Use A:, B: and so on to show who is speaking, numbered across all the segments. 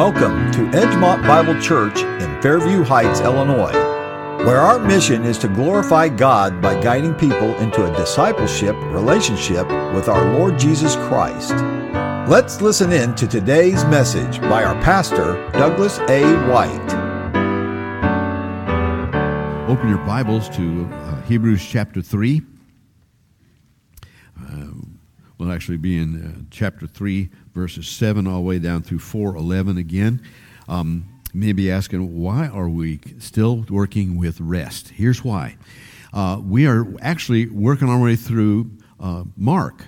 A: Welcome to Edgemont Bible Church in Fairview Heights, Illinois, where our mission is to glorify God by guiding people into a discipleship relationship with our Lord Jesus Christ. Let's listen in to today's message by our pastor, Douglas A. White.
B: Open your Bibles to uh, Hebrews chapter 3. We'll actually be in uh, chapter 3, verses 7 all the way down through 411 again. Um, you may be asking, why are we still working with rest? Here's why. Uh, we are actually working our way through uh, Mark.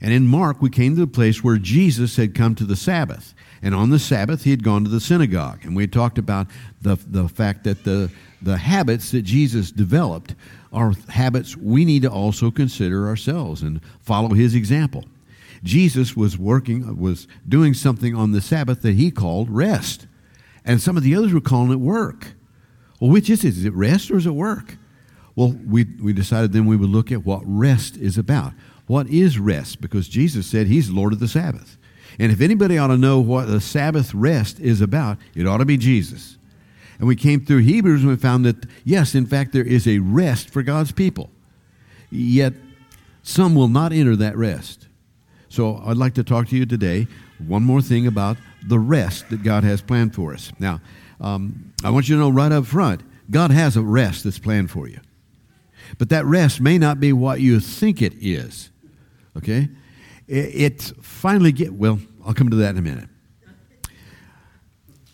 B: And in Mark, we came to the place where Jesus had come to the Sabbath. And on the Sabbath, he had gone to the synagogue. And we talked about the, the fact that the, the habits that Jesus developed are habits we need to also consider ourselves and follow his example. Jesus was working, was doing something on the Sabbath that he called rest. And some of the others were calling it work. Well, which is it? Is it rest or is it work? Well, we, we decided then we would look at what rest is about. What is rest? Because Jesus said he's Lord of the Sabbath. And if anybody ought to know what the Sabbath rest is about, it ought to be Jesus. And we came through Hebrews and we found that, yes, in fact, there is a rest for God's people. Yet, some will not enter that rest. So, I'd like to talk to you today one more thing about the rest that God has planned for us. Now, um, I want you to know right up front God has a rest that's planned for you. But that rest may not be what you think it is. Okay? It's finally get well, I'll come to that in a minute.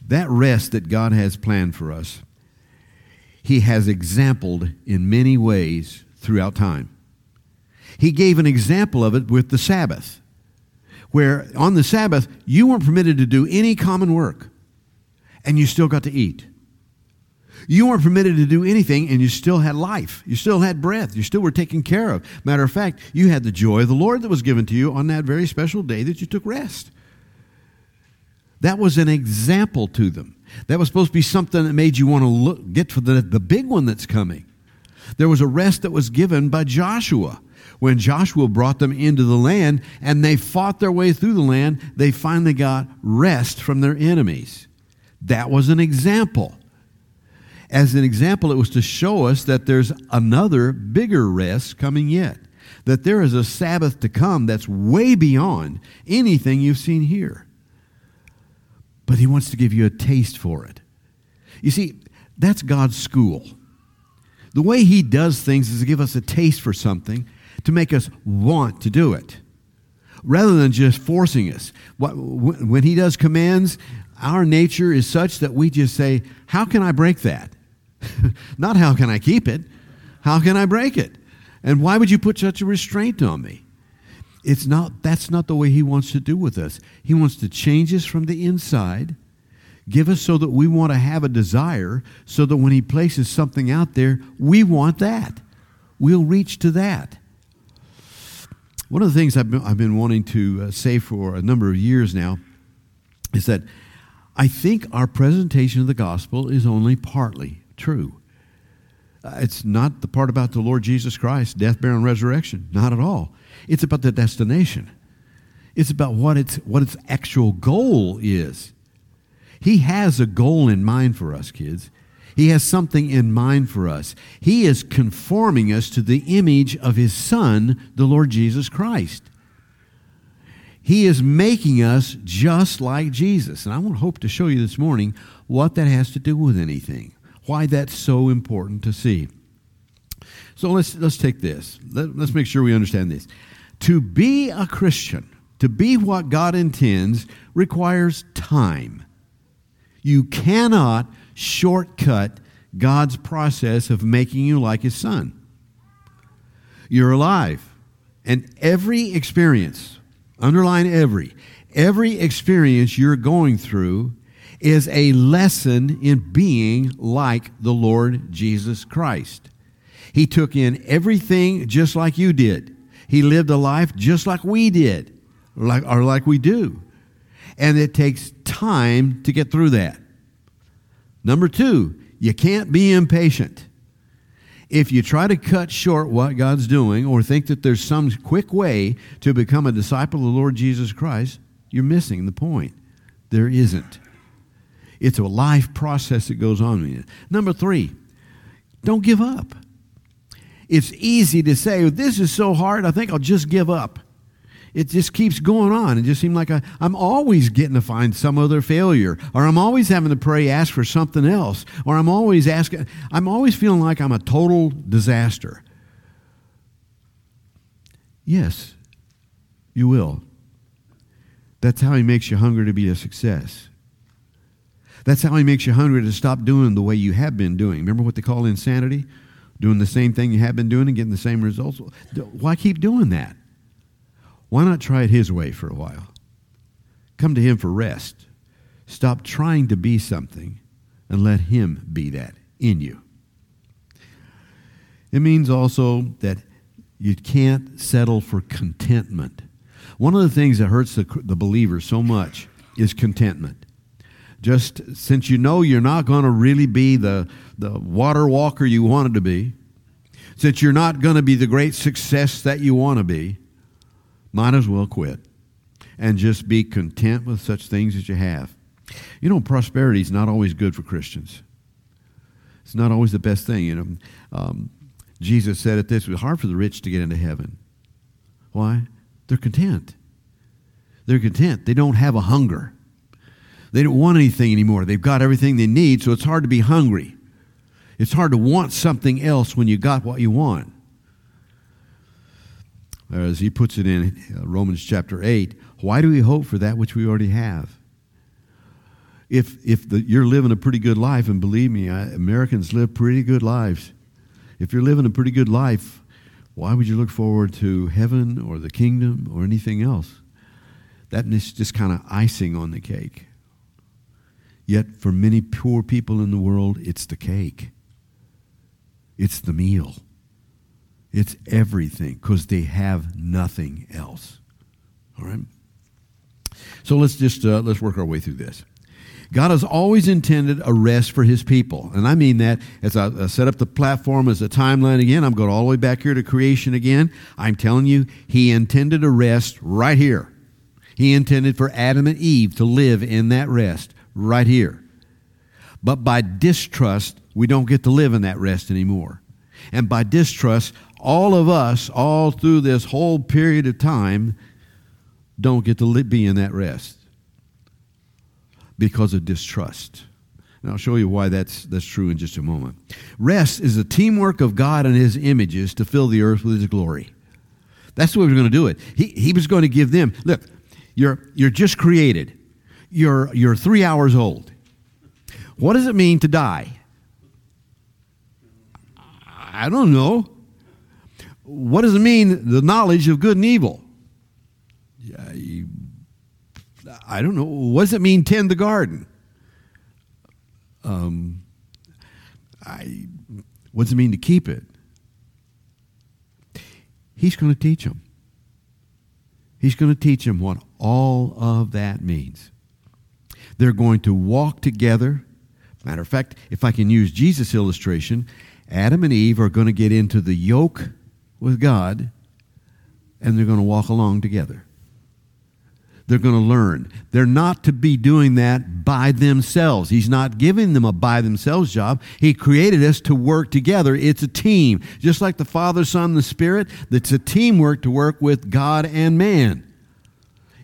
B: That rest that God has planned for us, He has exampled in many ways throughout time. He gave an example of it with the Sabbath, where on the Sabbath you weren't permitted to do any common work, and you still got to eat. You weren't permitted to do anything, and you still had life. You still had breath. You still were taken care of. Matter of fact, you had the joy of the Lord that was given to you on that very special day that you took rest. That was an example to them. That was supposed to be something that made you want to look, get for the, the big one that's coming. There was a rest that was given by Joshua. When Joshua brought them into the land and they fought their way through the land, they finally got rest from their enemies. That was an example. As an example, it was to show us that there's another bigger rest coming yet. That there is a Sabbath to come that's way beyond anything you've seen here but He wants to give you a taste for it. You see, that's God's school. The way He does things is to give us a taste for something to make us want to do it rather than just forcing us. When He does commands, our nature is such that we just say, How can I break that? Not how can I keep it? How can I break it? And why would you put such a restraint on me? It's not that's not the way he wants to do with us. He wants to change us from the inside give us so that we want to have a desire so that when he places something out there we want that. We'll reach to that. One of the things i've been, I've been wanting to uh, say for a number of years now is that i think our presentation of the gospel is only partly true Uh, it's not the part about the lord jesus christ death burial and resurrection not at all it's about the destination. It's about what its, what its actual goal is. He has a goal in mind for us, kids. He has something in mind for us. He is conforming us to the image of His Son, the Lord Jesus Christ. He is making us just like Jesus. And I want to hope to show you this morning what that has to do with anything, why that's so important to see. So let's, let's take this. Let, let's make sure we understand this. To be a Christian, to be what God intends, requires time. You cannot shortcut God's process of making you like His Son. You're alive. And every experience, underline every, every experience you're going through is a lesson in being like the Lord Jesus Christ. He took in everything just like you did. He lived a life just like we did, like, or like we do. And it takes time to get through that. Number two, you can't be impatient. If you try to cut short what God's doing or think that there's some quick way to become a disciple of the Lord Jesus Christ, you're missing the point. There isn't. It's a life process that goes on. Number three, don't give up. It's easy to say, oh, This is so hard, I think I'll just give up. It just keeps going on. It just seems like I, I'm always getting to find some other failure, or I'm always having to pray, ask for something else, or I'm always asking, I'm always feeling like I'm a total disaster. Yes, you will. That's how he makes you hungry to be a success. That's how he makes you hungry to stop doing the way you have been doing. Remember what they call insanity? Doing the same thing you have been doing and getting the same results. Why keep doing that? Why not try it his way for a while? Come to him for rest. Stop trying to be something and let him be that in you. It means also that you can't settle for contentment. One of the things that hurts the, the believer so much is contentment. Just since you know you're not going to really be the, the water walker you wanted to be, since you're not going to be the great success that you want to be, might as well quit and just be content with such things as you have. You know, prosperity is not always good for Christians. It's not always the best thing. You know, um, Jesus said it this: "It's hard for the rich to get into heaven. Why? They're content. They're content. They don't have a hunger. They don't want anything anymore. They've got everything they need, so it's hard to be hungry. It's hard to want something else when you got what you want. As he puts it in uh, Romans chapter 8, why do we hope for that which we already have? If, if the, you're living a pretty good life, and believe me, I, Americans live pretty good lives. If you're living a pretty good life, why would you look forward to heaven or the kingdom or anything else? That is just kind of icing on the cake. Yet, for many poor people in the world, it's the cake, it's the meal, it's everything because they have nothing else. All right? So let's just uh, let's work our way through this. God has always intended a rest for his people. And I mean that as I set up the platform as a timeline again, I'm going all the way back here to creation again. I'm telling you, he intended a rest right here. He intended for Adam and Eve to live in that rest right here. But by distrust, we don't get to live in that rest anymore. And by distrust, all of us, all through this whole period of time, don't get to be in that rest because of distrust. And I'll show you why that's, that's true in just a moment. Rest is the teamwork of God and His images to fill the earth with His glory. That's the way we're going to do it. He, he was going to give them, look, you're, you're just created, you're, you're three hours old. What does it mean to die? I don't know. What does it mean, the knowledge of good and evil? Yeah, I don't know. What does it mean, tend the garden? Um, I, what does it mean to keep it? He's going to teach them. He's going to teach them what all of that means. They're going to walk together. Matter of fact, if I can use Jesus' illustration, Adam and Eve are going to get into the yoke with God and they're going to walk along together. They're going to learn. They're not to be doing that by themselves. He's not giving them a by themselves job. He created us to work together. It's a team. Just like the Father, Son, and the Spirit, it's a teamwork to work with God and man.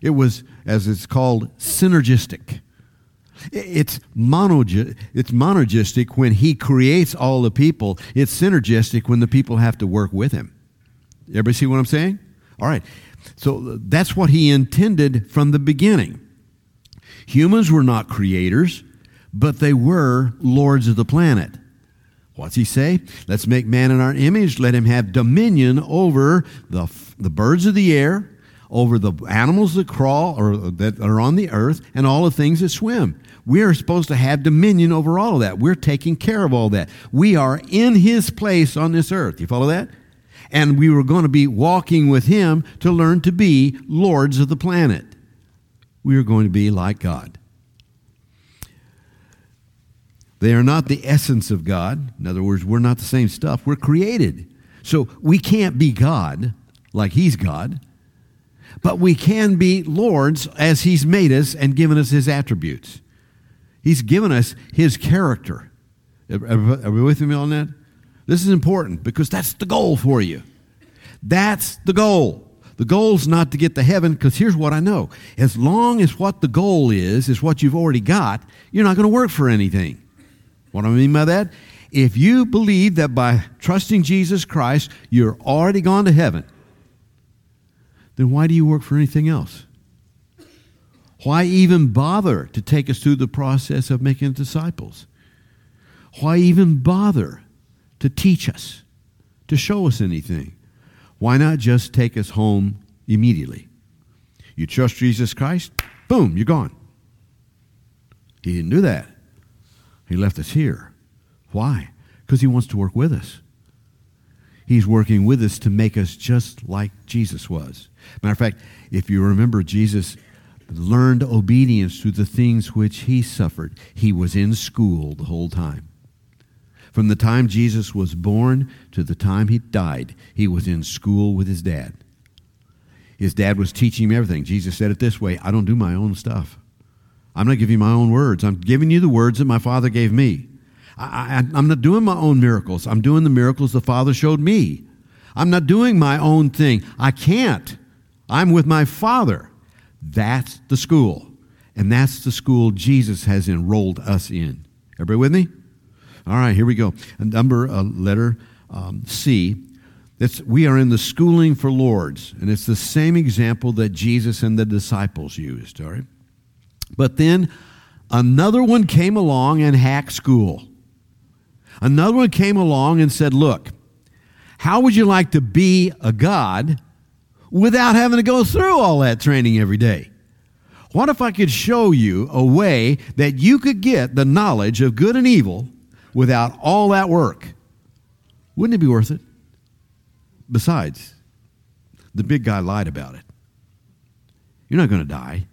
B: It was, as it's called, synergistic. It's, monog- it's monergistic when he creates all the people. It's synergistic when the people have to work with him. Everybody see what I'm saying? All right. So that's what he intended from the beginning. Humans were not creators, but they were lords of the planet. What's he say? Let's make man in our image. Let him have dominion over the, the birds of the air, over the animals that crawl or that are on the earth, and all the things that swim. We are supposed to have dominion over all of that. We're taking care of all that. We are in his place on this earth. You follow that? and we were going to be walking with Him to learn to be lords of the planet. We are going to be like God. They are not the essence of God. In other words, we're not the same stuff. We're created. So we can't be God like He's God, but we can be lords as He's made us and given us His attributes. He's given us His character. Are we with me on that? This is important because that's the goal for you. That's the goal. The goal is not to get to heaven because here's what I know. As long as what the goal is, is what you've already got, you're not going to work for anything. What do I mean by that? If you believe that by trusting Jesus Christ, you're already gone to heaven, then why do you work for anything else? Why even bother to take us through the process of making disciples? Why even bother to teach us, to show us anything? Why not just take us home immediately? You trust Jesus Christ, boom, you're gone. He didn't do that. He left us here. Why? Because he wants to work with us. He's working with us to make us just like Jesus was. Matter of fact, if you remember, Jesus learned obedience through the things which he suffered. He was in school the whole time. From the time Jesus was born to the time he died, he was in school with his dad. His dad was teaching him everything. Jesus said it this way I don't do my own stuff. I'm not giving you my own words. I'm giving you the words that my Father gave me. I, am not doing my own miracles. I'm doing the miracles the Father showed me. I'm not doing my own thing. I can't. I'm with my Father. That's the school. And that's the school Jesus has enrolled us in. Everybody with me? All right, here we go. Number uh, letter um, C. That's, we are in the schooling for lords, and it's the same example that Jesus and the disciples used. All right, but then another one came along and hacked school. Another one came along and said, "Look, how would you like to be a god without having to go through all that training every day?" What if I could show you a way that you could get the knowledge of good and evil without all that work. Wouldn't it be worth it? Besides, the big guy lied about it. You're not going to die.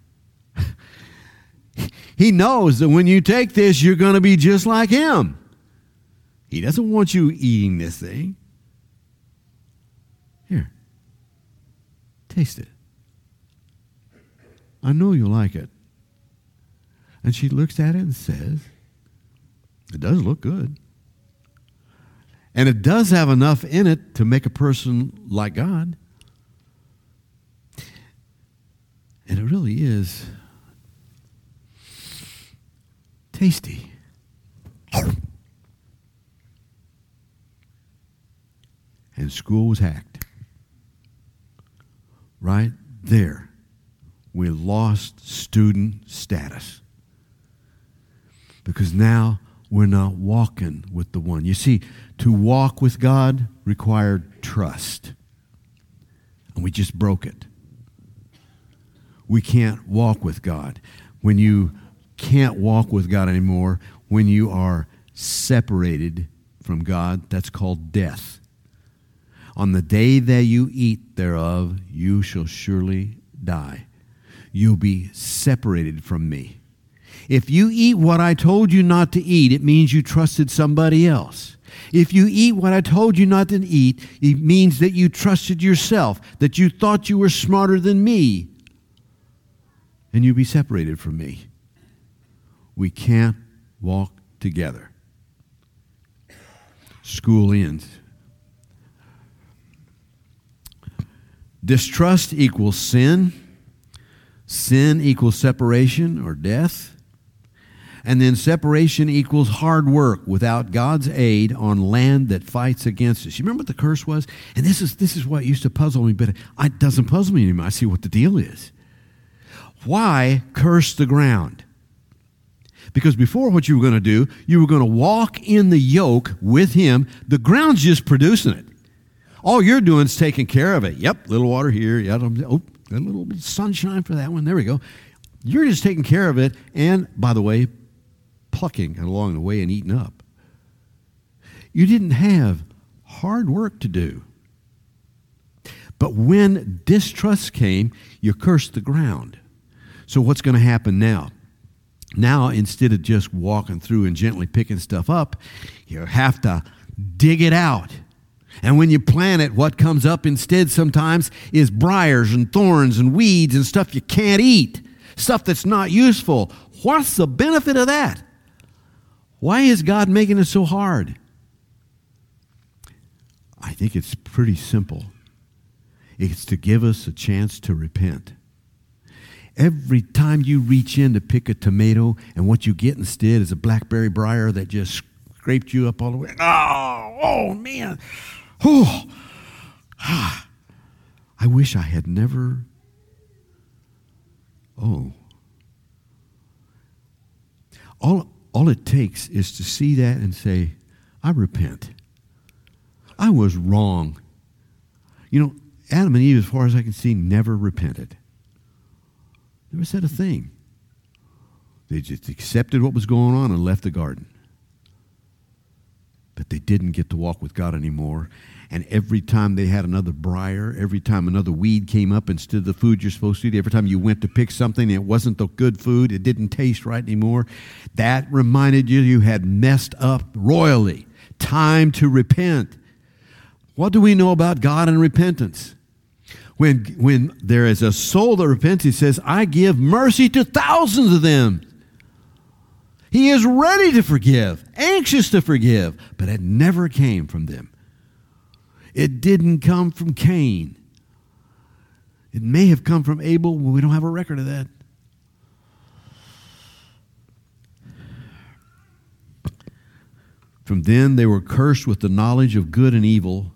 B: he knows that when you take this, you're going to be just like him. He doesn't want you eating this thing. Taste it. I know you'll like it. And she looks at it and says, it does look good. And it does have enough in it to make a person like God. And it really is tasty. And school was hacked. Right there, we lost student status. Because now we're not walking with the one. You see, to walk with God required trust. And we just broke it. We can't walk with God. When you can't walk with God anymore, when you are separated from God, that's called death. On the day that you eat thereof, you shall surely die. You'll be separated from me. If you eat what I told you not to eat, it means you trusted somebody else. If you eat what I told you not to eat, it means that you trusted yourself, that you thought you were smarter than me, and you'll be separated from me. We can't walk together. School ends. Distrust equals sin. Sin equals separation or death. And then separation equals hard work without God's aid on land that fights against us. You remember what the curse was? And this is, this is what used to puzzle me, but it doesn't puzzle me anymore. I see what the deal is. Why curse the ground? Because before, what you were going to do, you were going to walk in the yoke with Him. The ground's just producing it. All you're doing is taking care of it. Yep, little water here. Yep, oh, a little bit of sunshine for that one. There we go. You're just taking care of it. And by the way, plucking along the way and eating up. You didn't have hard work to do. But when distrust came, you cursed the ground. So, what's going to happen now? Now, instead of just walking through and gently picking stuff up, you have to dig it out. And when you plant it, what comes up instead sometimes is briars and thorns and weeds and stuff you can't eat. stuff that's not useful. What's the benefit of that? Why is God making it so hard? I think it's pretty simple. It's to give us a chance to repent. Every time you reach in to pick a tomato, and what you get instead is a blackberry briar that just scraped you up all the way. Oh, oh man. Oh. I wish I had never. Oh. All, all it takes is to see that and say, I repent. I was wrong. You know, Adam and Eve, as far as I can see, never repented. Never said a thing. They just accepted what was going on and left the garden. But they didn't get to walk with God anymore. And every time they had another briar, every time another weed came up instead of the food you're supposed to eat, every time you went to pick something and it wasn't the good food, it didn't taste right anymore, that reminded you you had messed up royally. Time to repent. What do we know about God and repentance? When, when there is a soul that repents, he says, I give mercy to thousands of them. He is ready to forgive, anxious to forgive, but it never came from them. It didn't come from Cain. It may have come from Abel, but we don't have a record of that. From then they were cursed with the knowledge of good and evil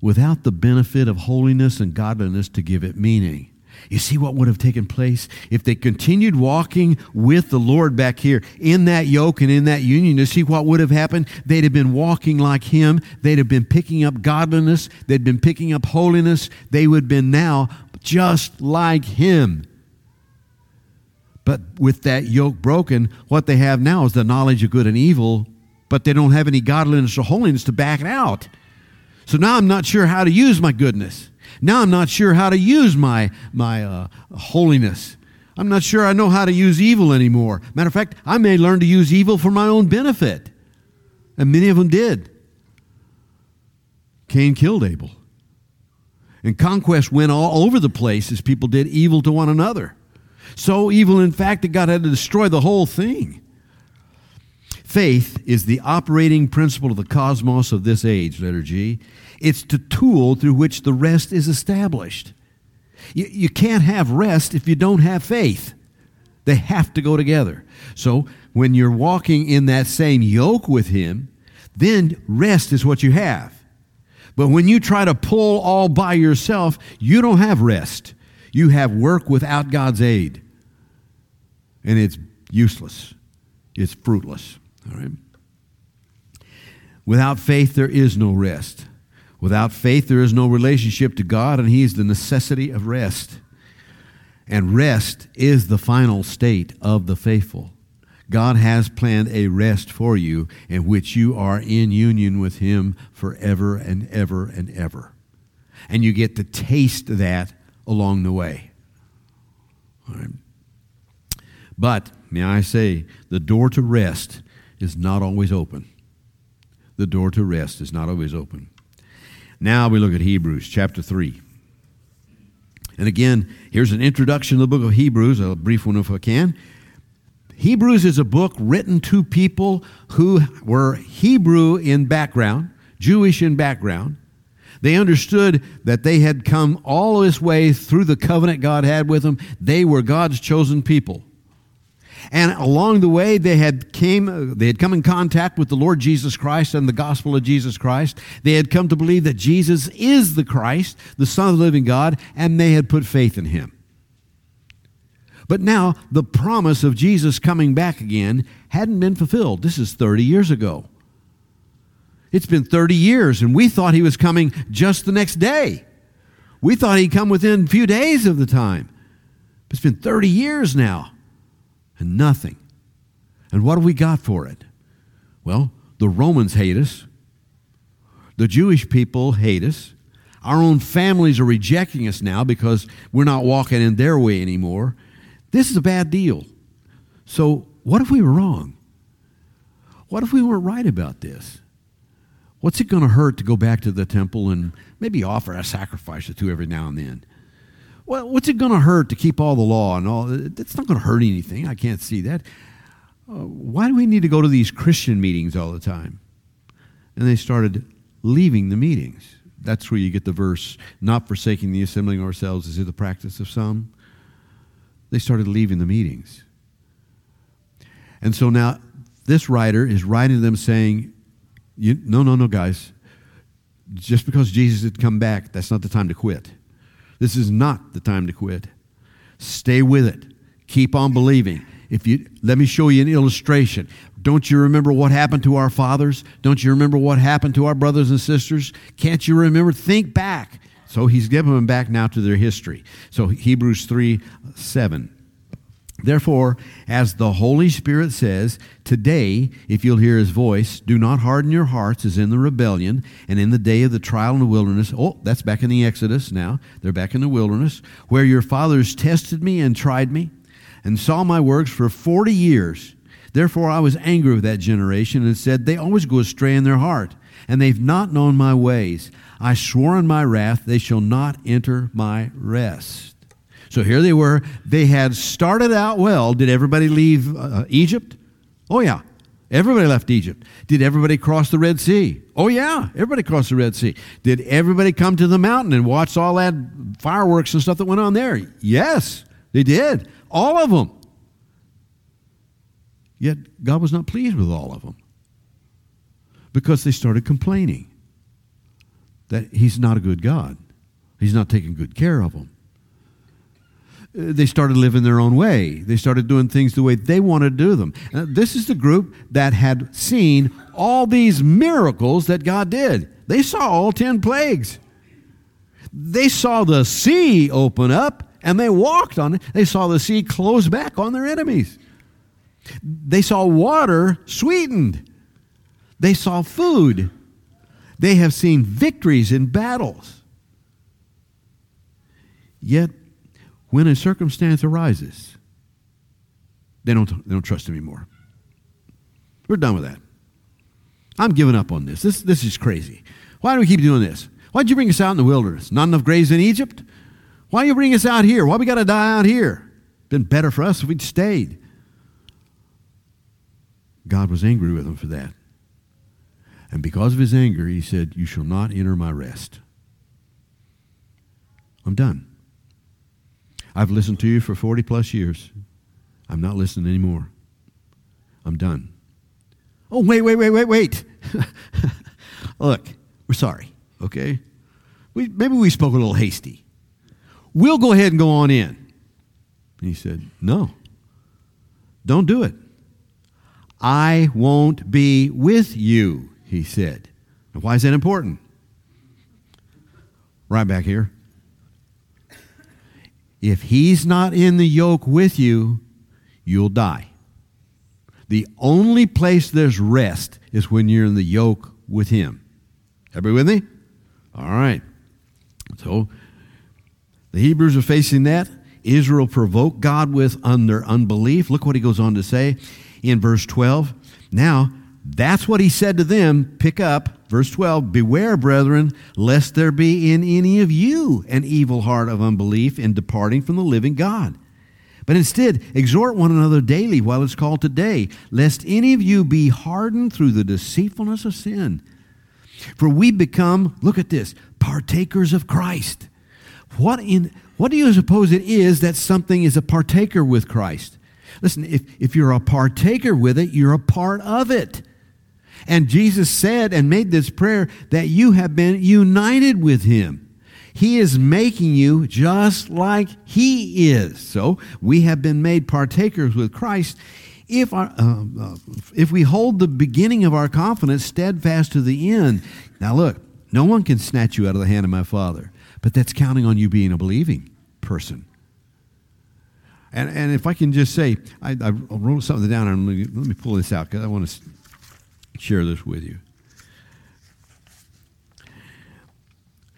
B: without the benefit of holiness and godliness to give it meaning. You see what would have taken place if they continued walking with the Lord back here in that yoke and in that union. You see what would have happened? They'd have been walking like Him. They'd have been picking up godliness. They'd been picking up holiness. They would have been now just like Him. But with that yoke broken, what they have now is the knowledge of good and evil, but they don't have any godliness or holiness to back it out. So now I'm not sure how to use my goodness. Now I'm not sure how to use my, my uh, holiness. I'm not sure I know how to use evil anymore. Matter of fact, I may learn to use evil for my own benefit. And many of them did. Cain killed Abel. And conquest went all over the place as people did evil to one another. So evil, in fact, that God had to destroy the whole thing. Faith is the operating principle of the cosmos of this age, letter G. It's the tool through which the rest is established. You, you can't have rest if you don't have faith. They have to go together. So when you're walking in that same yoke with Him, then rest is what you have. But when you try to pull all by yourself, you don't have rest. You have work without God's aid. And it's useless, it's fruitless. All right? Without faith, there is no rest. Without faith, there is no relationship to God, and He is the necessity of rest. And rest is the final state of the faithful. God has planned a rest for you in which you are in union with Him forever and ever and ever. And you get to taste that along the way. But, may I say, the door to rest is not always open. The door to rest is not always open. Now we look at Hebrews chapter 3. And again, here's an introduction to the book of Hebrews, a brief one if I can. Hebrews is a book written to people who were Hebrew in background, Jewish in background. They understood that they had come all this way through the covenant God had with them. They were God's chosen people. And along the way, they had came, they had come in contact with the Lord Jesus Christ and the gospel of Jesus Christ. They had come to believe that Jesus is the Christ, the Son of the living God, and they had put faith in him. But now the promise of Jesus coming back again hadn't been fulfilled. This is 30 years ago. It's been 30 years, and we thought he was coming just the next day. We thought he'd come within a few days of the time. It's been 30 years now and nothing. And what have we got for it? Well, the Romans hate us. The Jewish people hate us. Our own families are rejecting us now because we're not walking in their way anymore. This is a bad deal. So, what if we were wrong? What if we weren't right about this? What's it going to hurt to go back to the temple and maybe offer a sacrifice or two every now and then? Well, what's it going to hurt to keep all the law and all? It's not going to hurt anything. I can't see that. Uh, why do we need to go to these Christian meetings all the time? And they started leaving the meetings. That's where you get the verse, not forsaking the assembling ourselves is the practice of some. They started leaving the meetings. And so now this writer is writing to them saying, No, no, no, guys. Just because Jesus had come back, that's not the time to quit. This is not the time to quit. Stay with it. Keep on believing. If you let me show you an illustration. Don't you remember what happened to our fathers? Don't you remember what happened to our brothers and sisters? Can't you remember? Think back. So he's giving them back now to their history. So Hebrews 3 7. Therefore, as the Holy Spirit says, today, if you'll hear his voice, do not harden your hearts as in the rebellion and in the day of the trial in the wilderness. Oh, that's back in the Exodus now. They're back in the wilderness, where your fathers tested me and tried me and saw my works for 40 years. Therefore, I was angry with that generation and said, They always go astray in their heart, and they've not known my ways. I swore in my wrath, they shall not enter my rest. So here they were. They had started out well. Did everybody leave uh, Egypt? Oh, yeah. Everybody left Egypt. Did everybody cross the Red Sea? Oh, yeah. Everybody crossed the Red Sea. Did everybody come to the mountain and watch all that fireworks and stuff that went on there? Yes, they did. All of them. Yet God was not pleased with all of them because they started complaining that He's not a good God. He's not taking good care of them. Uh, they started living their own way. They started doing things the way they wanted to do them. Uh, this is the group that had seen all these miracles that God did. They saw all 10 plagues. They saw the sea open up and they walked on it. They saw the sea close back on their enemies. They saw water sweetened. They saw food. They have seen victories in battles. Yet when a circumstance arises, they don't, they don't trust him anymore. We're done with that. I'm giving up on this. This, this is crazy. Why do we keep doing this? Why'd you bring us out in the wilderness? Not enough graves in Egypt? Why you bring us out here? Why we got to die out here? Been better for us if we'd stayed. God was angry with them for that. And because of his anger, he said, You shall not enter my rest. I'm done. I've listened to you for 40 plus years. I'm not listening anymore. I'm done. Oh, wait, wait, wait, wait, wait. Look, we're sorry, okay? We, maybe we spoke a little hasty. We'll go ahead and go on in. And he said, No, don't do it. I won't be with you, he said. Now, why is that important? Right back here. If he's not in the yoke with you, you'll die. The only place there's rest is when you're in the yoke with him. Everybody with me? All right. So the Hebrews are facing that. Israel provoked God with under unbelief. Look what he goes on to say in verse 12. Now, that's what he said to them. Pick up verse 12 Beware, brethren, lest there be in any of you an evil heart of unbelief in departing from the living God. But instead, exhort one another daily while it's called today, lest any of you be hardened through the deceitfulness of sin. For we become, look at this, partakers of Christ. What, in, what do you suppose it is that something is a partaker with Christ? Listen, if, if you're a partaker with it, you're a part of it. And Jesus said and made this prayer that you have been united with him. He is making you just like he is. So we have been made partakers with Christ if, our, uh, uh, if we hold the beginning of our confidence steadfast to the end. Now, look, no one can snatch you out of the hand of my Father, but that's counting on you being a believing person. And, and if I can just say, I, I wrote something down, and let me, let me pull this out because I want to share this with you.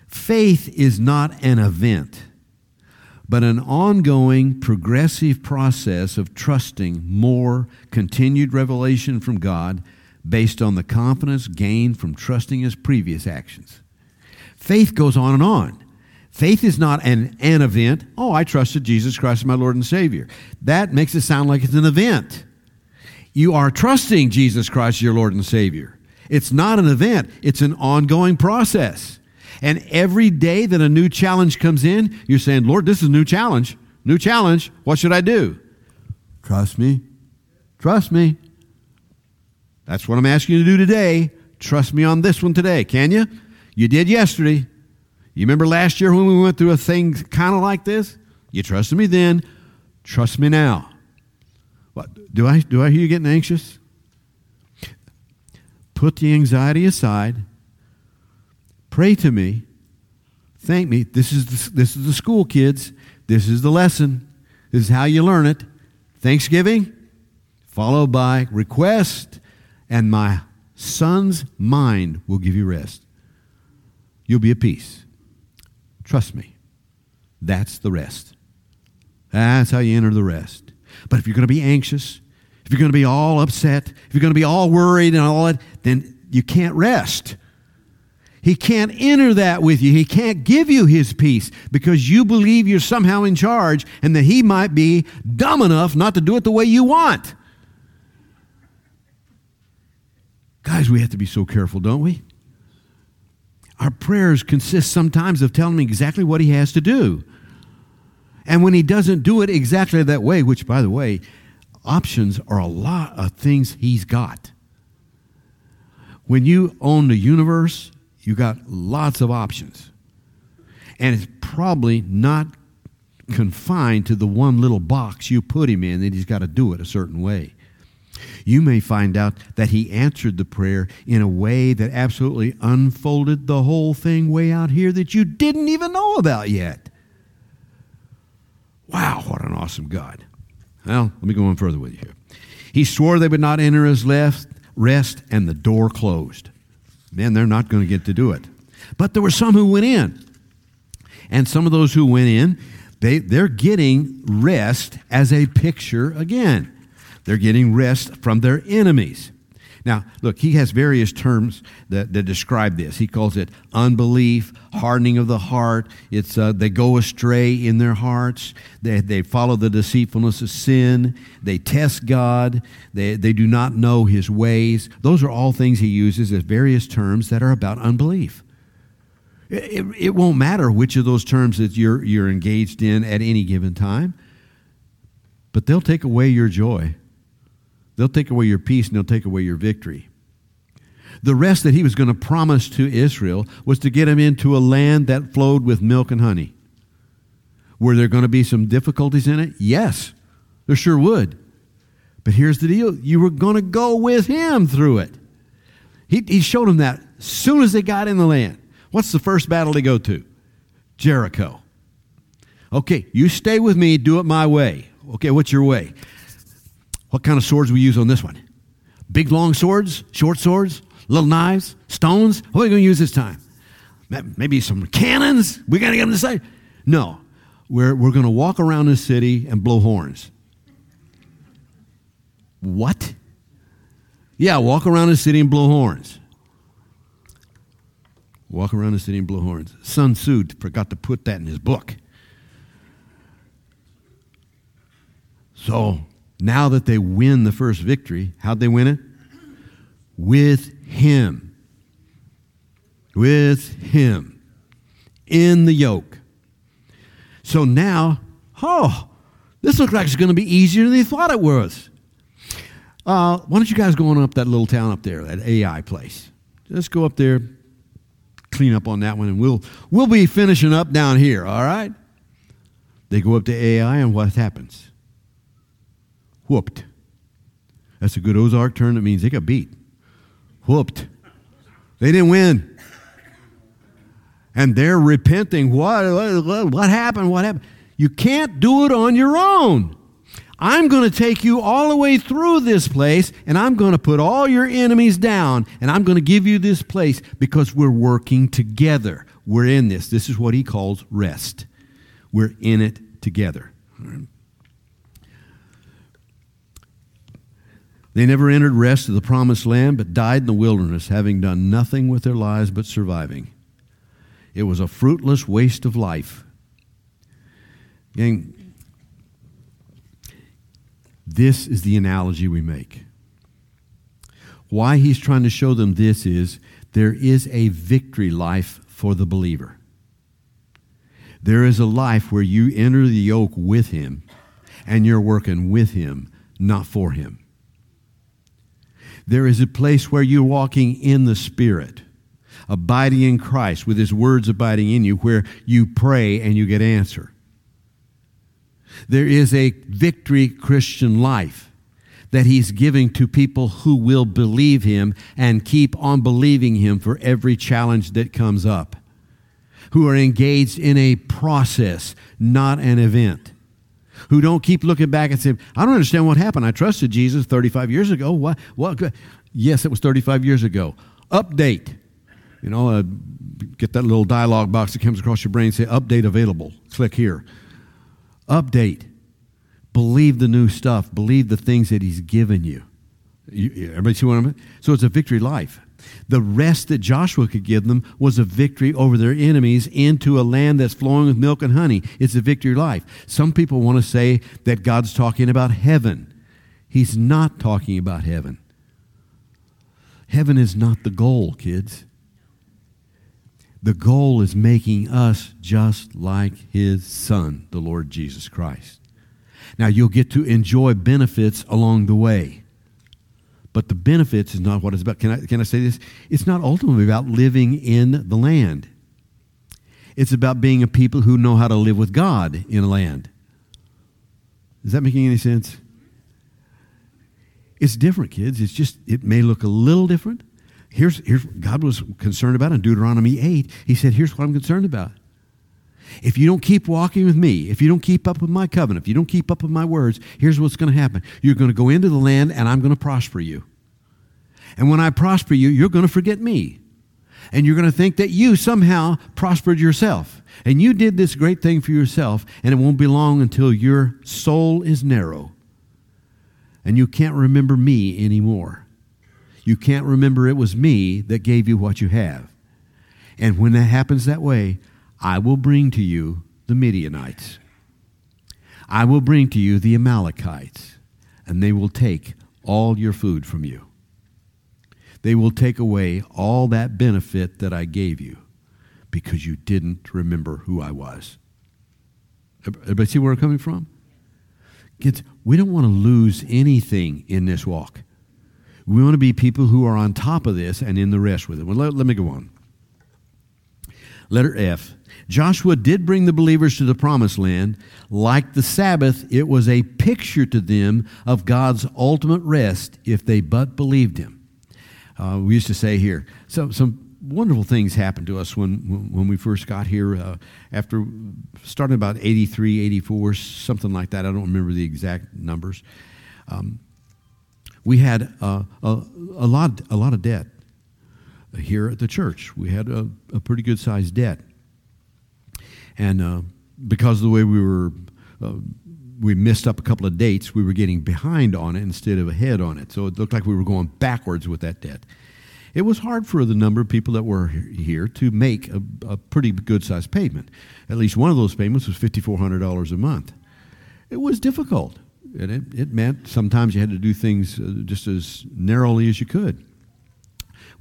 B: Faith is not an event, but an ongoing, progressive process of trusting more continued revelation from God based on the confidence gained from trusting His previous actions. Faith goes on and on. Faith is not an, an event. Oh, I trusted Jesus Christ as my Lord and Savior. That makes it sound like it's an event. You are trusting Jesus Christ, your Lord and Savior. It's not an event, it's an ongoing process. And every day that a new challenge comes in, you're saying, Lord, this is a new challenge. New challenge. What should I do? Trust me. Trust me. That's what I'm asking you to do today. Trust me on this one today. Can you? You did yesterday. You remember last year when we went through a thing kind of like this? You trusted me then. Trust me now. What do I do I hear you getting anxious? Put the anxiety aside. Pray to me. Thank me. This is the, this is the school kids. This is the lesson. This is how you learn it. Thanksgiving followed by request and my son's mind will give you rest. You'll be at peace. Trust me. That's the rest. That's how you enter the rest. But if you're going to be anxious, if you're going to be all upset, if you're going to be all worried and all that, then you can't rest. He can't enter that with you. He can't give you his peace because you believe you're somehow in charge and that he might be dumb enough not to do it the way you want. Guys, we have to be so careful, don't we? Our prayers consist sometimes of telling him exactly what he has to do. And when he doesn't do it exactly that way, which, by the way, options are a lot of things he's got. When you own the universe, you got lots of options. And it's probably not confined to the one little box you put him in that he's got to do it a certain way you may find out that he answered the prayer in a way that absolutely unfolded the whole thing way out here that you didn't even know about yet. Wow, what an awesome God. Well, let me go on further with you here. He swore they would not enter his rest, and the door closed. Man, they're not going to get to do it. But there were some who went in. And some of those who went in, they, they're getting rest as a picture again. They're getting rest from their enemies. Now, look, he has various terms that, that describe this. He calls it unbelief, hardening of the heart. It's uh, they go astray in their hearts. They, they follow the deceitfulness of sin. They test God. They, they do not know his ways. Those are all things he uses as various terms that are about unbelief. It, it, it won't matter which of those terms that you're, you're engaged in at any given time, but they'll take away your joy They'll take away your peace and they'll take away your victory. The rest that he was going to promise to Israel was to get them into a land that flowed with milk and honey. Were there going to be some difficulties in it? Yes, there sure would. But here's the deal you were going to go with him through it. He, he showed them that as soon as they got in the land. What's the first battle they go to? Jericho. Okay, you stay with me, do it my way. Okay, what's your way? What kind of swords we use on this one? Big long swords, short swords, little knives, stones. What are we going to use this time? Maybe some cannons. We got to get them to say. No, we're, we're going to walk around the city and blow horns. What? Yeah, walk around the city and blow horns. Walk around the city and blow horns. Sun Tzu forgot to put that in his book. So now that they win the first victory, how'd they win it? With Him. With Him. In the yoke. So now, oh, this looks like it's going to be easier than they thought it was. Uh, why don't you guys go on up that little town up there, that Ai place? Let's go up there, clean up on that one, and we'll we'll be finishing up down here. All right? They go up to Ai, and what happens? Whooped. That's a good Ozark term. That means they got beat. Whooped. They didn't win. And they're repenting. What, what, what happened? What happened? You can't do it on your own. I'm going to take you all the way through this place, and I'm going to put all your enemies down, and I'm going to give you this place because we're working together. We're in this. This is what he calls rest. We're in it together. They never entered rest of the promised land, but died in the wilderness, having done nothing with their lives but surviving. It was a fruitless waste of life. Gang, this is the analogy we make. Why he's trying to show them this is there is a victory life for the believer. There is a life where you enter the yoke with him and you're working with him, not for him. There is a place where you're walking in the Spirit, abiding in Christ, with his words abiding in you, where you pray and you get answer. There is a victory Christian life that he's giving to people who will believe him and keep on believing him for every challenge that comes up, who are engaged in a process, not an event, who don't keep looking back and say, I don't understand what happened. I trusted Jesus 35 years ago. What? what? Yes, it was 35 years ago. Update. You know, uh, get that little dialog box that comes across your brain, say, update available. Click here. Update. Believe the new stuff. Believe the things that He's given you. you everybody see what I'm So it's a victory life. The rest that Joshua could give them was a victory over their enemies into a land that's flowing with milk and honey. It's a victory life. Some people want to say that God's talking about heaven. He's not talking about heaven. Heaven is not the goal, kids. The goal is making us just like His Son, the Lord Jesus Christ. Now, you'll get to enjoy benefits along the way. But the benefits is not what it's about. Can I, can I say this? It's not ultimately about living in the land. It's about being a people who know how to live with God in a land. Is that making any sense? It's different, kids. It's just, it may look a little different. Here's, here's God was concerned about in Deuteronomy 8. He said, Here's what I'm concerned about. If you don't keep walking with me, if you don't keep up with my covenant, if you don't keep up with my words, here's what's going to happen. You're going to go into the land and I'm going to prosper you. And when I prosper you, you're going to forget me. And you're going to think that you somehow prospered yourself. And you did this great thing for yourself, and it won't be long until your soul is narrow. And you can't remember me anymore. You can't remember it was me that gave you what you have. And when that happens that way, I will bring to you the Midianites. I will bring to you the Amalekites, and they will take all your food from you. They will take away all that benefit that I gave you because you didn't remember who I was. Everybody see where I'm coming from? Kids, we don't want to lose anything in this walk. We want to be people who are on top of this and in the rest with it. Well, let, let me go on. Letter F. Joshua did bring the believers to the promised land. Like the Sabbath, it was a picture to them of God's ultimate rest if they but believed Him. Uh, we used to say here, so, some wonderful things happened to us when, when we first got here uh, after starting about 83, 84, something like that. I don't remember the exact numbers. Um, we had uh, a, a, lot, a lot of debt here at the church. We had a, a pretty good sized debt. And uh, because of the way we were, uh, we missed up a couple of dates, we were getting behind on it instead of ahead on it. So it looked like we were going backwards with that debt. It was hard for the number of people that were here to make a, a pretty good sized payment. At least one of those payments was $5,400 a month. It was difficult. And it, it meant sometimes you had to do things uh, just as narrowly as you could.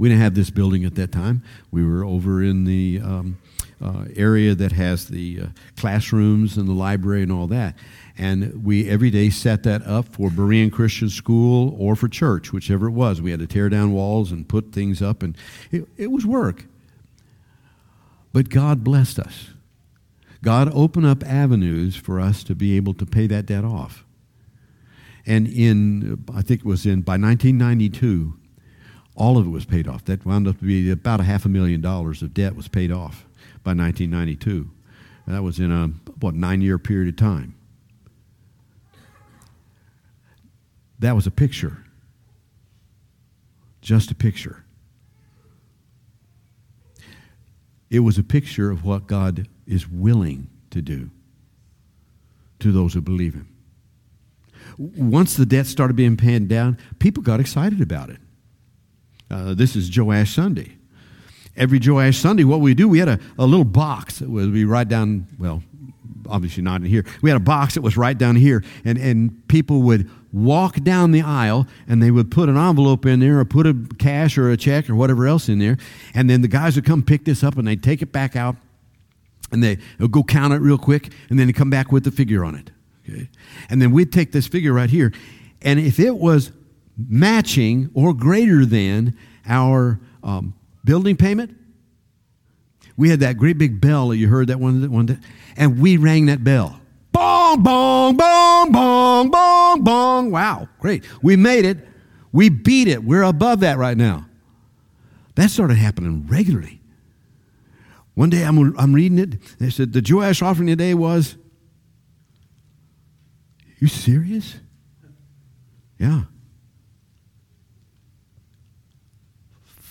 B: We didn't have this building at that time. We were over in the um, uh, area that has the uh, classrooms and the library and all that. And we every day set that up for Berean Christian School or for church, whichever it was. We had to tear down walls and put things up, and it, it was work. But God blessed us. God opened up avenues for us to be able to pay that debt off. And in, I think it was in, by 1992, all of it was paid off. That wound up to be about a half a million dollars of debt was paid off by 1992. And that was in a, what, nine year period of time. That was a picture. Just a picture. It was a picture of what God is willing to do to those who believe Him. Once the debt started being paid down, people got excited about it. Uh, this is Joash Sunday. every Joash Sunday, what we do, we had a, a little box that would be right down, well, obviously not in here. We had a box that was right down here, and, and people would walk down the aisle and they would put an envelope in there or put a cash or a check or whatever else in there. And then the guys would come pick this up and they'd take it back out and they would go count it real quick and then come back with the figure on it. Okay? And then we'd take this figure right here. And if it was matching or greater than our um, building payment, we had that great big bell you heard that one, one, day, and we rang that bell. Bong, bong, bong, bong, bong, bong. Wow, great. We made it. We beat it. We're above that right now. That started happening regularly. One day I'm, I'm reading it. They said the Joash offering today was. You serious? Yeah.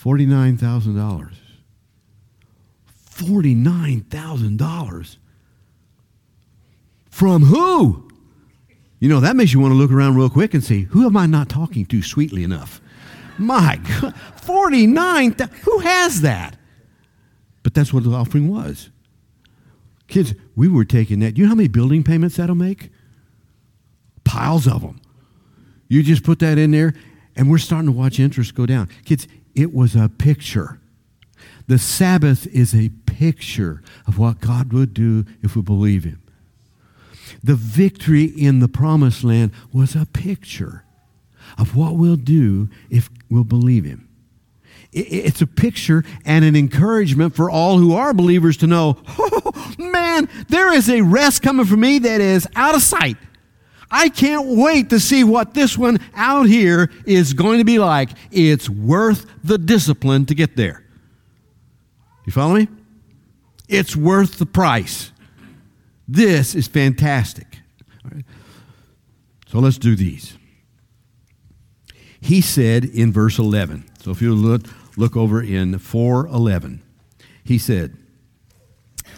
B: $49,000. $49,000. From who? You know, that makes you want to look around real quick and see, who am I not talking to sweetly enough? My God, 49, who has that? But that's what the offering was. Kids, we were taking that. Do you know how many building payments that'll make? Piles of them. You just put that in there, and we're starting to watch interest go down. Kids, it was a picture. The Sabbath is a picture of what God would do if we believe Him. The victory in the promised land was a picture of what we'll do if we'll believe Him. It's a picture and an encouragement for all who are believers to know, oh, man, there is a rest coming for me that is out of sight. I can't wait to see what this one out here is going to be like. It's worth the discipline to get there. You follow me? It's worth the price. This is fantastic. So let's do these. He said in verse 11. So if you look, look over in 411, he said,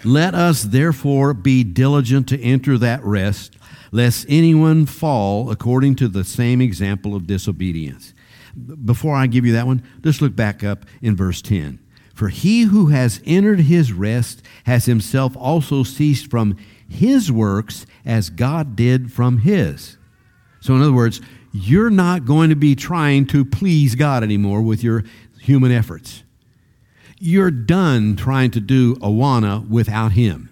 B: Let us therefore be diligent to enter that rest lest anyone fall according to the same example of disobedience. Before I give you that one, let's look back up in verse 10. For he who has entered his rest has himself also ceased from his works as God did from his. So, in other words, you're not going to be trying to please God anymore with your human efforts. You're done trying to do Awana without Him.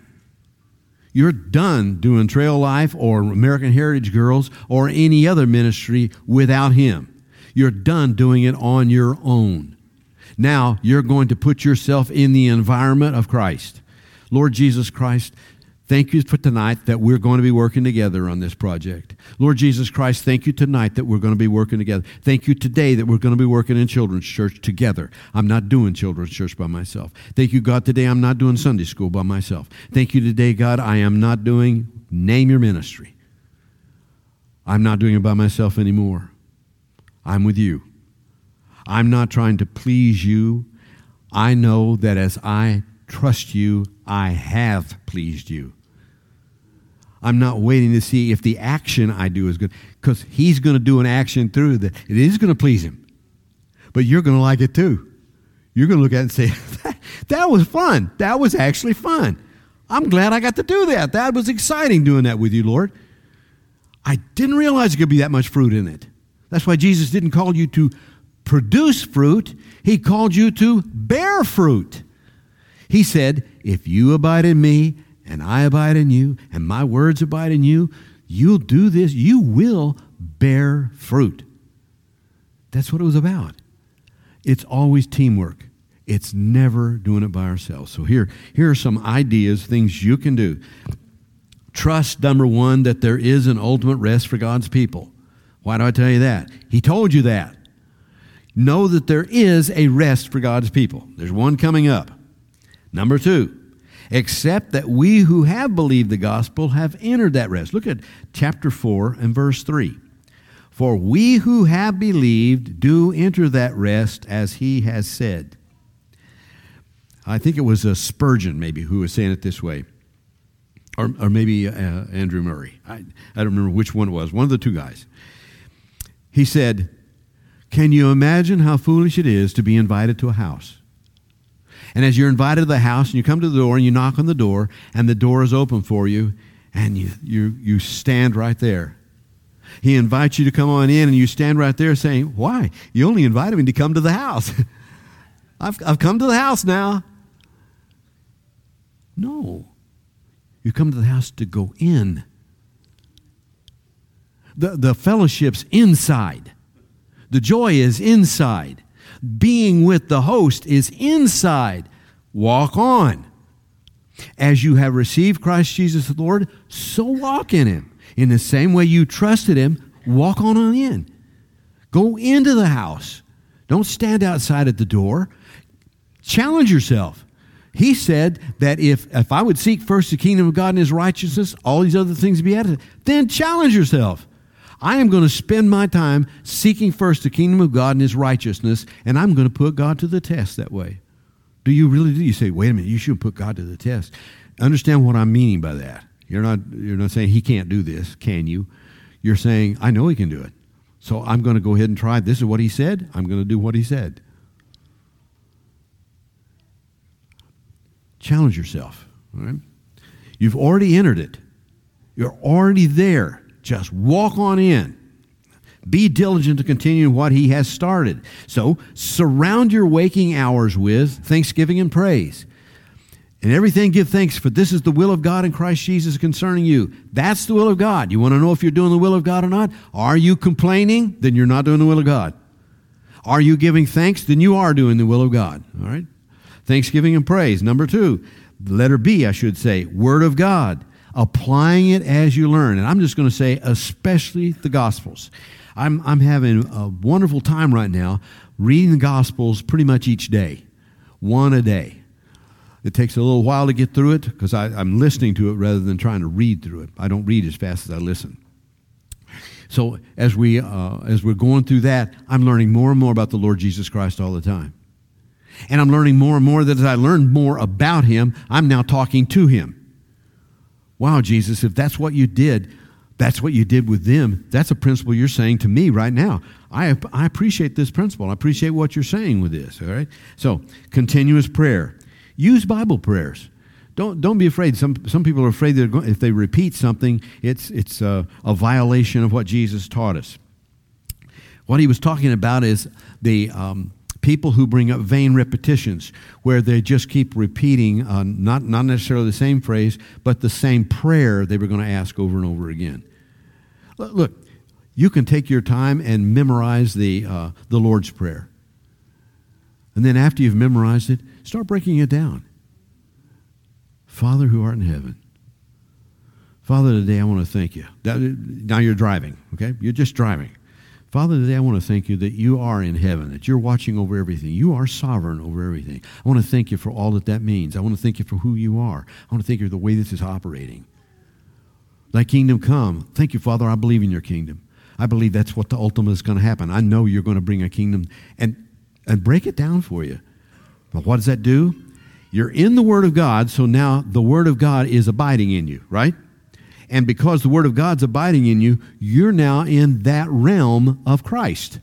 B: You're done doing Trail Life or American Heritage Girls or any other ministry without Him. You're done doing it on your own. Now you're going to put yourself in the environment of Christ. Lord Jesus Christ, Thank you for tonight that we're going to be working together on this project. Lord Jesus Christ, thank you tonight that we're going to be working together. Thank you today that we're going to be working in children's church together. I'm not doing children's church by myself. Thank you, God, today I'm not doing Sunday school by myself. Thank you today, God, I am not doing name your ministry. I'm not doing it by myself anymore. I'm with you. I'm not trying to please you. I know that as I trust you, I have pleased you. I'm not waiting to see if the action I do is good because he's going to do an action through that it is going to please him. But you're going to like it too. You're going to look at it and say, that, was fun. That was actually fun. I'm glad I got to do that. That was exciting doing that with you, Lord. I didn't realize there could be that much fruit in it. That's why Jesus didn't call you to produce fruit, He called you to bear fruit. He said, If you abide in me and I abide in you, and my words abide in you, you'll do this. You will bear fruit. That's what it was about. It's always teamwork. It's never doing it by ourselves. So here, here are some ideas, things you can do. Trust, number one, that there is an ultimate rest for God's people. Why do I tell you that? He told you that. Know that there is a rest for God's people. There's one coming up. Number two, except that we who have believed the gospel have entered that rest. Look at chapter 4 and verse 3. For we who have believed do enter that rest as he has said. I think it was a Spurgeon, maybe, who was saying it this way. Or, or maybe uh, Andrew Murray. I, I don't remember which one it was, one of the two guys. He said, Can you imagine how foolish it is to be invited to a house? And as you're invited to the house and you come to the door and you knock on the door and the door is open for you and you, you, you stand right there. He invites you to come on in and you stand right there saying, Why? You only invited me to come to the house. I've, I've come to the house now. No. You come to the house to go in. The, the fellowship's inside. The joy is inside. Being with the host is inside. Walk on. As you have received Christ Jesus the Lord, so walk in him. In the same way you trusted him, walk on in. Go into the house. Don't stand outside at the door. Challenge yourself. He said that if, if I would seek first the kingdom of God and his righteousness, all these other things be added, then challenge yourself. I am going to spend my time seeking first the kingdom of God and his righteousness, and I'm going to put God to the test that way. Do you really do? You say, wait a minute, you shouldn't put God to the test. Understand what I'm meaning by that. You're not, you're not saying he can't do this, can you? You're saying, I know he can do it. So I'm going to go ahead and try. This is what he said. I'm going to do what he said. Challenge yourself. All right? You've already entered it. You're already there. Just walk on in. Be diligent to continue what he has started. So surround your waking hours with thanksgiving and praise. And everything give thanks, for this is the will of God in Christ Jesus concerning you. That's the will of God. You want to know if you're doing the will of God or not? Are you complaining? Then you're not doing the will of God. Are you giving thanks? Then you are doing the will of God. All right? Thanksgiving and praise. Number two, letter B, I should say, Word of God. Applying it as you learn. And I'm just going to say, especially the Gospels. I'm, I'm having a wonderful time right now reading the Gospels pretty much each day, one a day. It takes a little while to get through it because I'm listening to it rather than trying to read through it. I don't read as fast as I listen. So as we uh, as we're going through that, I'm learning more and more about the Lord Jesus Christ all the time, and I'm learning more and more that as I learn more about Him, I'm now talking to Him. Wow, Jesus, if that's what you did, that's what you did with them. That's a principle you're saying to me right now. I, I appreciate this principle. I appreciate what you're saying with this. All right. So continuous prayer. Use Bible prayers. Don't, don't be afraid. Some, some people are afraid that if they repeat something, it's, it's a, a violation of what Jesus taught us. What he was talking about is the um, people who bring up vain repetitions, where they just keep repeating uh, not, not necessarily the same phrase, but the same prayer they were going to ask over and over again. Look, you can take your time and memorize the, uh, the Lord's Prayer. And then after you've memorized it, Start breaking it down. Father who art in heaven. Father, today I want to thank you. Now you're driving, okay? You're just driving. Father, today I want to thank you that you are in heaven, that you're watching over everything. You are sovereign over everything. I want to thank you for all that that means. I want to thank you for who you are. I want to thank you for the way this is operating. Thy kingdom come. Thank you, Father. I believe in your kingdom. I believe that's what the ultimate is going to happen. I know you're going to bring a kingdom and, and break it down for you. But what does that do? You're in the Word of God, so now the Word of God is abiding in you, right? And because the Word of God's abiding in you, you're now in that realm of Christ.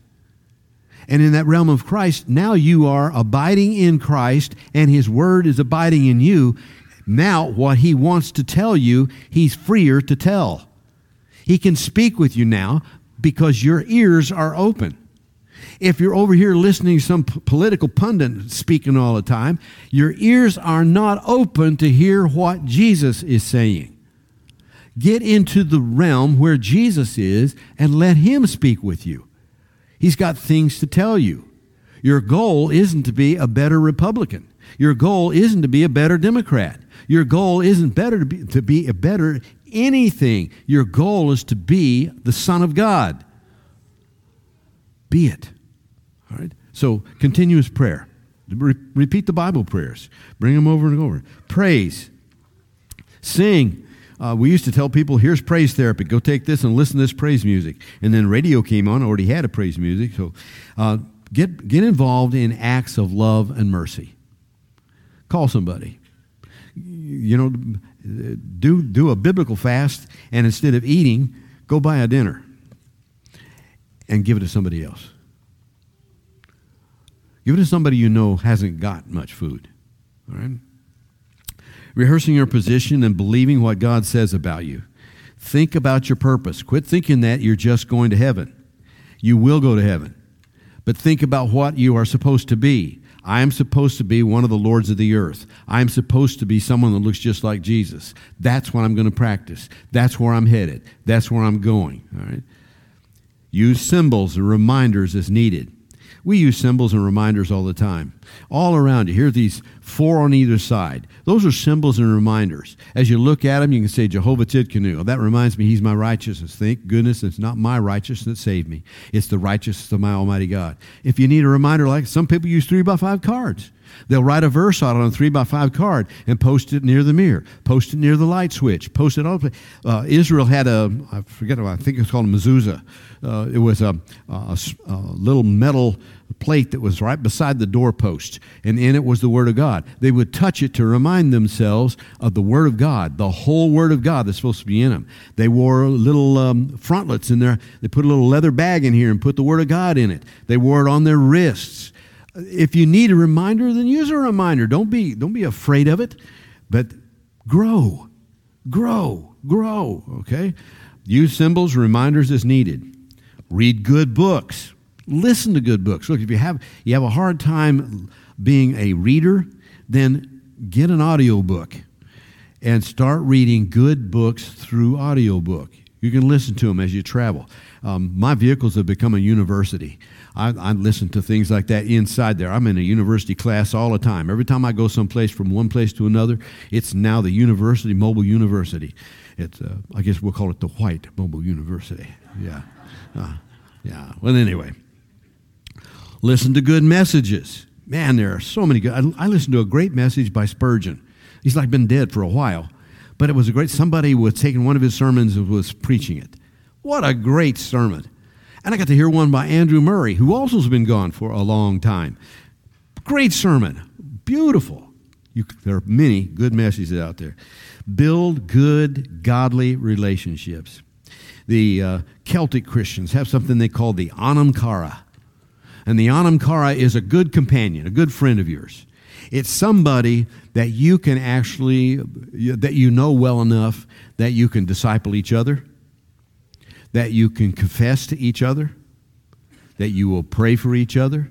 B: And in that realm of Christ, now you are abiding in Christ, and His Word is abiding in you. Now, what He wants to tell you, He's freer to tell. He can speak with you now because your ears are open. If you're over here listening to some p- political pundit speaking all the time, your ears are not open to hear what Jesus is saying. Get into the realm where Jesus is and let him speak with you. He's got things to tell you. Your goal isn't to be a better Republican. Your goal isn't to be a better Democrat. Your goal isn't better to be, to be a better anything. Your goal is to be the Son of God. Be it. All right? So, continuous prayer. Re- repeat the Bible prayers. Bring them over and over. Praise. Sing. Uh, we used to tell people, here's praise therapy. Go take this and listen to this praise music. And then radio came on, already had a praise music. So uh, get, get involved in acts of love and mercy. Call somebody. You know, do, do a biblical fast, and instead of eating, go buy a dinner and give it to somebody else. Give it to somebody you know hasn't got much food. All right? Rehearsing your position and believing what God says about you. Think about your purpose. Quit thinking that you're just going to heaven. You will go to heaven. But think about what you are supposed to be. I am supposed to be one of the lords of the earth. I am supposed to be someone that looks just like Jesus. That's what I'm going to practice. That's where I'm headed. That's where I'm going. All right. Use symbols and reminders as needed. We use symbols and reminders all the time. All around you. Here are these four on either side. Those are symbols and reminders. As you look at them, you can say, Jehovah Tsidkenu. That reminds me, He's my righteousness. Thank goodness it's not my righteousness that saved me. It's the righteousness of my Almighty God. If you need a reminder, like some people use three by five cards. They'll write a verse on it on a three by five card and post it near the mirror, post it near the light switch, post it all. Uh, Israel had a, I forget, I think it's called a mezuzah. Uh, it was a, a, a, little metal plate that was right beside the doorpost, and in it was the Word of God. They would touch it to remind themselves of the Word of God, the whole Word of God that's supposed to be in them. They wore little um, frontlets in there. They put a little leather bag in here and put the Word of God in it. They wore it on their wrists. If you need a reminder, then use a reminder. Don't be, don't be afraid of it, but grow, grow, grow, okay? Use symbols, reminders as needed. Read good books listen to good books. Look, if you have you have a hard time being a reader, then get an audio book and start reading good books through audiobook. You can listen to them as you travel. Um, my vehicles have become a university. I, I, listen to things like that inside there. I'm in a university class all the time. Every time I go someplace from one place to another, it's now the university, mobile university. It's, uh, I guess we'll call it the white mobile university. Yeah. Uh, yeah. Well, anyway. Listen to good messages. Man, there are so many good. I, I listened to a great message by Spurgeon. He's like been dead for a while, but it was a great. Somebody was taking one of his sermons and was preaching it. What a great sermon! And I got to hear one by Andrew Murray, who also has been gone for a long time. Great sermon, beautiful. You, there are many good messages out there. Build good, godly relationships. The uh, Celtic Christians have something they call the Anam Cara. And the Anam Cara is a good companion, a good friend of yours. It's somebody that you can actually, that you know well enough that you can disciple each other, that you can confess to each other, that you will pray for each other.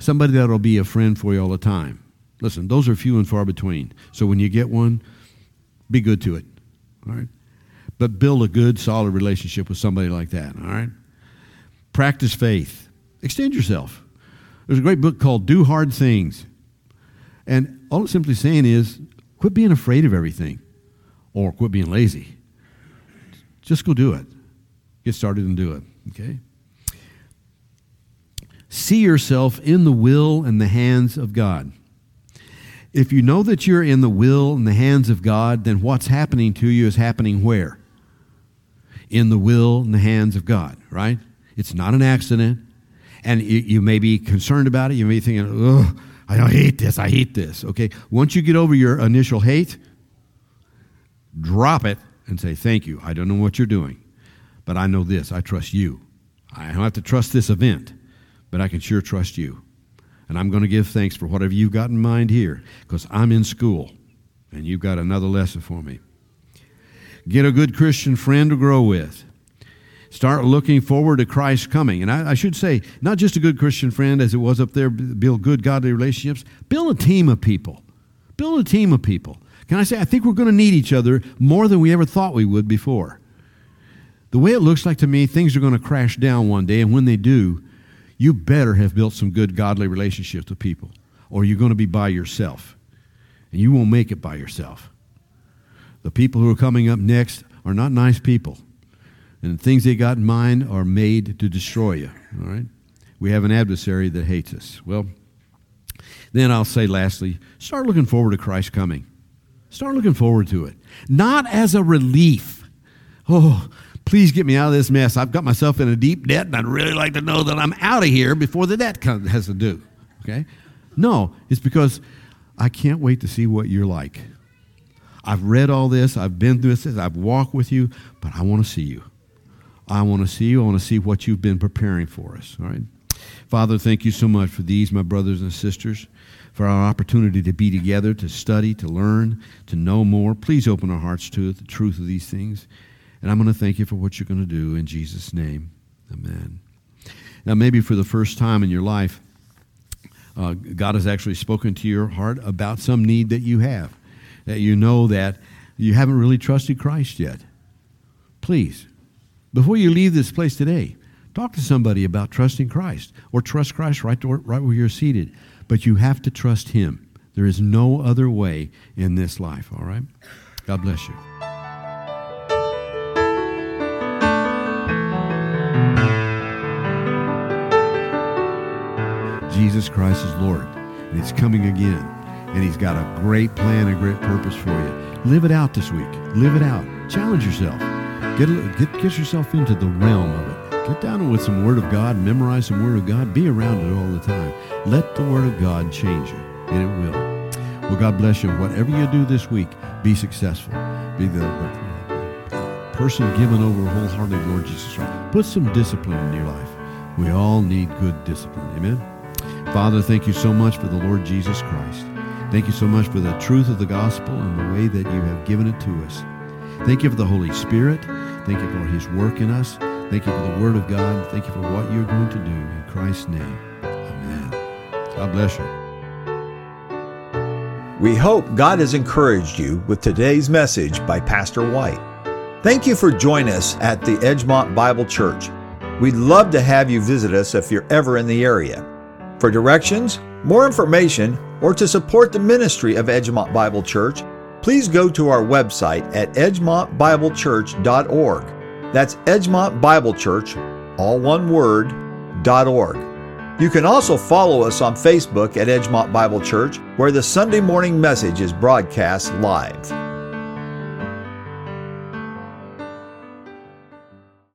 B: Somebody that will be a friend for you all the time. Listen, those are few and far between. So when you get one, be good to it. All right? But build a good, solid relationship with somebody like that. All right? Practice faith. Extend yourself. There's a great book called Do Hard Things. And all it's simply saying is quit being afraid of everything or quit being lazy. Just go do it. Get started and do it. Okay? See yourself in the will and the hands of God. If you know that you're in the will and the hands of God, then what's happening to you is happening where? In the will and the hands of God, right? It's not an accident and you, you may be concerned about it. You may be thinking, oh, I don't hate this. I hate this. Okay. Once you get over your initial hate, drop it and say, Thank you. I don't know what you're doing, but I know this. I trust you. I don't have to trust this event, but I can sure trust you. And I'm going to give thanks for whatever you've got in mind here because I'm in school and you've got another lesson for me. Get a good Christian friend to grow with. Start looking forward to Christ's coming. And I, I, should say, not just a good Christian friend as it was up there, build good, godly relationships. Build a team of people. Build a team of people. Can I say, I think we're going to need each other more than we ever thought we would before. The way it looks like to me, things are going to crash down one day. And when they do, you better have built some good, godly relationships with people, or you're going to be by yourself. And you won't make it by yourself. The people who are coming up next are not nice people. And the things they got in mind are made to destroy you. All right? We have an adversary that hates us. Well, then I'll say lastly, start looking forward to Christ's coming. Start looking forward to it. Not as a relief. Oh, please get me out of this mess. I've got myself in a deep debt, and I'd really like to know that I'm out of here before the debt comes, has to do. Okay? No, it's because I can't wait to see what you're like. I've read all this, I've been through this, I've walked with you, but I want to see you. I want to see you. I want to see what you've been preparing for us. All right. Father, thank you so much for these, my brothers and sisters, for our opportunity to be together, to study, to learn, to know more. Please open our hearts to the truth of these things. And I'm going to thank you for what you're going to do in Jesus' name. Amen. Now, maybe for the first time in your life, uh, God has actually spoken to your heart about some need that you have, that you know that you haven't really trusted Christ yet. Please, before you leave this place today, talk to somebody about trusting Christ or trust Christ right, to, right where you're seated. But you have to trust Him. There is no other way in this life, all right? God bless you. Jesus Christ is Lord, and He's coming again. And He's got a great plan, a great purpose for you. Live it out this week. Live it out. Challenge yourself. Get, get, get yourself into the realm of it. Get down with some Word of God, memorize some Word of God, be around it all the time. Let the Word of God change you, and it will. Well, God bless you. Whatever you do this week, be successful. Be the, the person given over wholeheartedly, Lord Jesus Christ. Put some discipline in your life. We all need good discipline. Amen. Father, thank you so much for the Lord Jesus Christ. Thank you so much for the truth of the gospel and the way that you have given it to us. Thank you for the Holy Spirit. Thank you for his work in us. Thank you for the Word of God. Thank you for what you're going to do. In Christ's name, amen. God bless you.
A: We hope God has encouraged you with today's message by Pastor White. Thank you for joining us at the Edgemont Bible Church. We'd love to have you visit us if you're ever in the area. For directions, more information, or to support the ministry of Edgemont Bible Church, please go to our website at edgemontbiblechurch.org. That's Edgemont Bible Church, all one word, .org. You can also follow us on Facebook at Edgemont Bible Church, where the Sunday morning message is broadcast live.